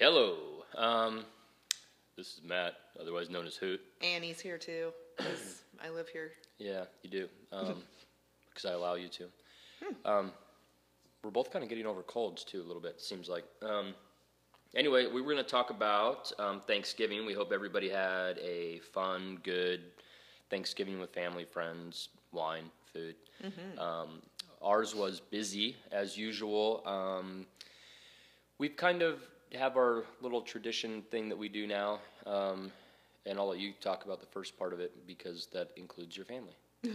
Hello. Um, this is Matt, otherwise known as Hoot. Annie's here too. 'cause I live here. Yeah, you do. Um, because I allow you to. Um, we're both kind of getting over colds too, a little bit. Seems like. Um, anyway, we were going to talk about um, Thanksgiving. We hope everybody had a fun, good Thanksgiving with family, friends, wine, food. Um, ours was busy as usual. Um, we've kind of have our little tradition thing that we do now, um, and I'll let you talk about the first part of it because that includes your family.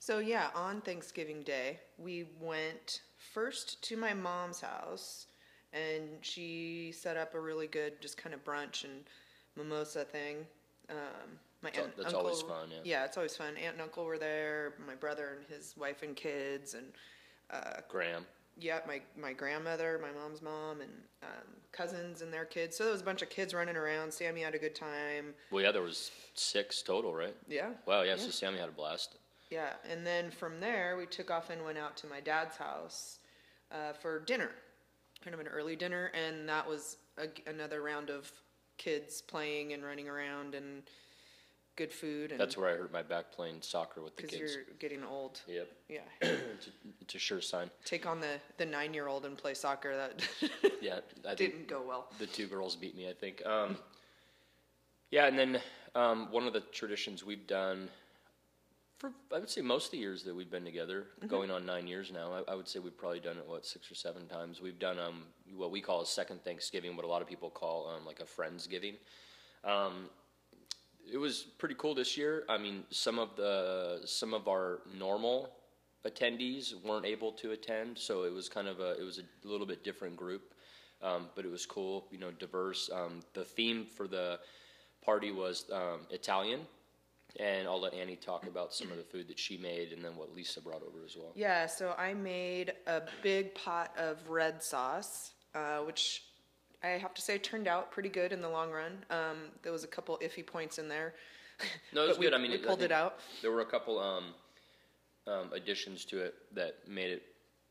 So yeah, on Thanksgiving Day, we went first to my mom's house, and she set up a really good just kind of brunch and mimosa thing. Um, my aunt, that's uncle, always fun, yeah. Yeah, it's always fun. Aunt and uncle were there. My brother and his wife and kids, and Graham. Yeah, my my grandmother, my mom's mom, and um, cousins and their kids. So there was a bunch of kids running around. Sammy had a good time. Well, yeah, there was six total, right? Yeah. Wow, yeah. So Sammy had a blast. Yeah, and then from there we took off and went out to my dad's house uh, for dinner, kind of an early dinner, and that was a, another round of kids playing and running around and good food. And That's where I hurt my back playing soccer with the because kids. you're getting old. Yep, Yeah, it's a, it's a sure sign. take on the the nine year old and play soccer. That Yeah, I think didn't go well. the two girls beat me. I think. Um, yeah, and then um, one of the traditions we've done for I would say most of the years that we've been together, going on nine years now. I, I would say we've probably done it what six or seven times. We've done um, what we call a second Thanksgiving, what a lot of people call um, like a friendsgiving. Um, it was pretty cool this year. I mean, some of the some of our normal attendees weren't able to attend, so it was kind of a it was a little bit different group, um, but it was cool. You know, diverse. Um, the theme for the party was um, Italian, and I'll let Annie talk about some of the food that she made, and then what Lisa brought over as well. Yeah, so I made a big pot of red sauce, uh, which I have to say turned out pretty good in the long run. Um, there was a couple iffy points in there. No, it was but we. I mean, we it- pulled it out. There were a couple um, um, additions to it that made it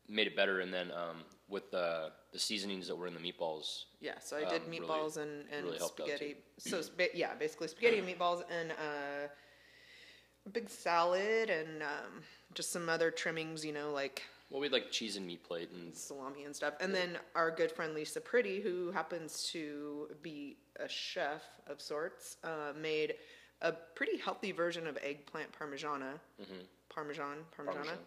made it better, and then um, with the the seasonings that were in the meatballs, Yeah, so I did um, really- meatballs and, and really spaghetti. So yeah, basically spaghetti and meatballs and uh, a big salad and um, just some other trimmings, you know, like well, we like cheese and meat plate, and salami and stuff. And then our good friend Lisa Pretty, who happens to be a chef of sorts, uh, made a pretty healthy version of eggplant parmigiana, parmesan, parmigiana. Parmesan.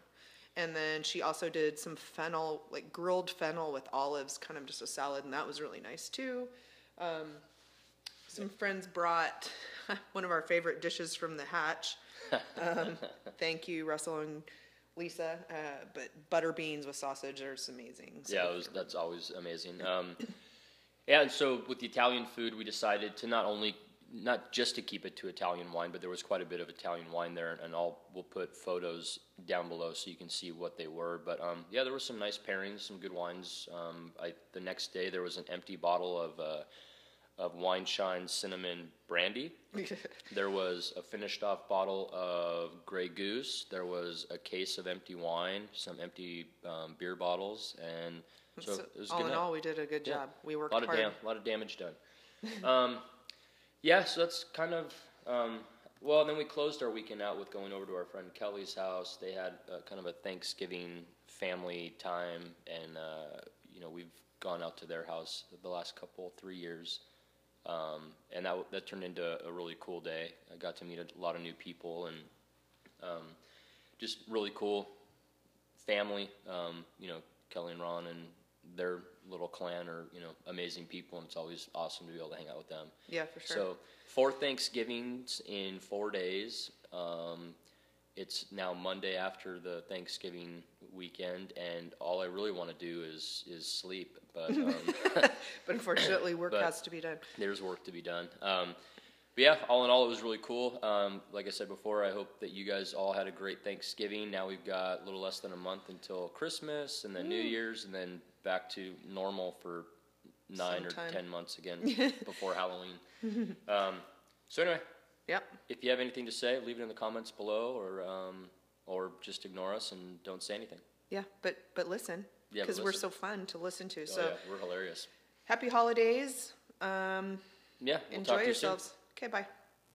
And then she also did some fennel, like grilled fennel with olives, kind of just a salad, and that was really nice too. Um, some friends brought one of our favorite dishes from the Hatch. Um, thank you, Russell and Lisa. Uh, but butter beans with sausage are amazing. So yeah, was that's always amazing. Um, yeah, and so with the Italian food, we decided to not only not just to keep it to Italian wine, but there was quite a bit of Italian wine there, and I'll we'll put photos down below so you can see what they were. But um, yeah, there were some nice pairings, some good wines. Um, I, the next day there was an empty bottle of uh, of Wine Shine cinnamon brandy. There was a finished off bottle of Grey Goose. There was a case of empty wine, some empty um, beer bottles, and so, So it was all good in night. all, we did a good Yeah. job. We a worked lot of hard. dam- a lot of damage done. um, yeah, so that's kind of um, well. Then we closed our weekend out with going over to our friend Kelly's house. They had uh, kind of a Thanksgiving family time, and uh, you know we've gone out to their house the last couple three years. Um, and that, that turned into a really cool day. I got to meet a lot of new people and um, just really cool family. Um, you know, Kelly and Ron and their little clan are you know amazing people, and it's always awesome to be able to hang out with them. Yeah, for sure. So four Thanksgivings in four days. Um, it's now Monday after the Thanksgiving weekend, and all I really want to do is is sleep. But um, but unfortunately, work But- has to be done. there's work to be done. Um, but yeah, all in all, it was really cool. Um, like I said before, I hope that you guys all had a great Thanksgiving. Now we've got a little less than a month until Christmas, and then New Year's, and then back to normal for nine Sometime. or ten months again before Halloween. um, so anyway, Yep. if you have anything to say, leave it in the comments below, or um, or just ignore us and don't say anything. Yeah, but but listen, Yeah, but because we're listen. so fun to listen to. Oh, so yeah, we're hilarious. happy holidays. Um, Yeah, we'll enjoy talk to you soon. yourselves. Okay, bye.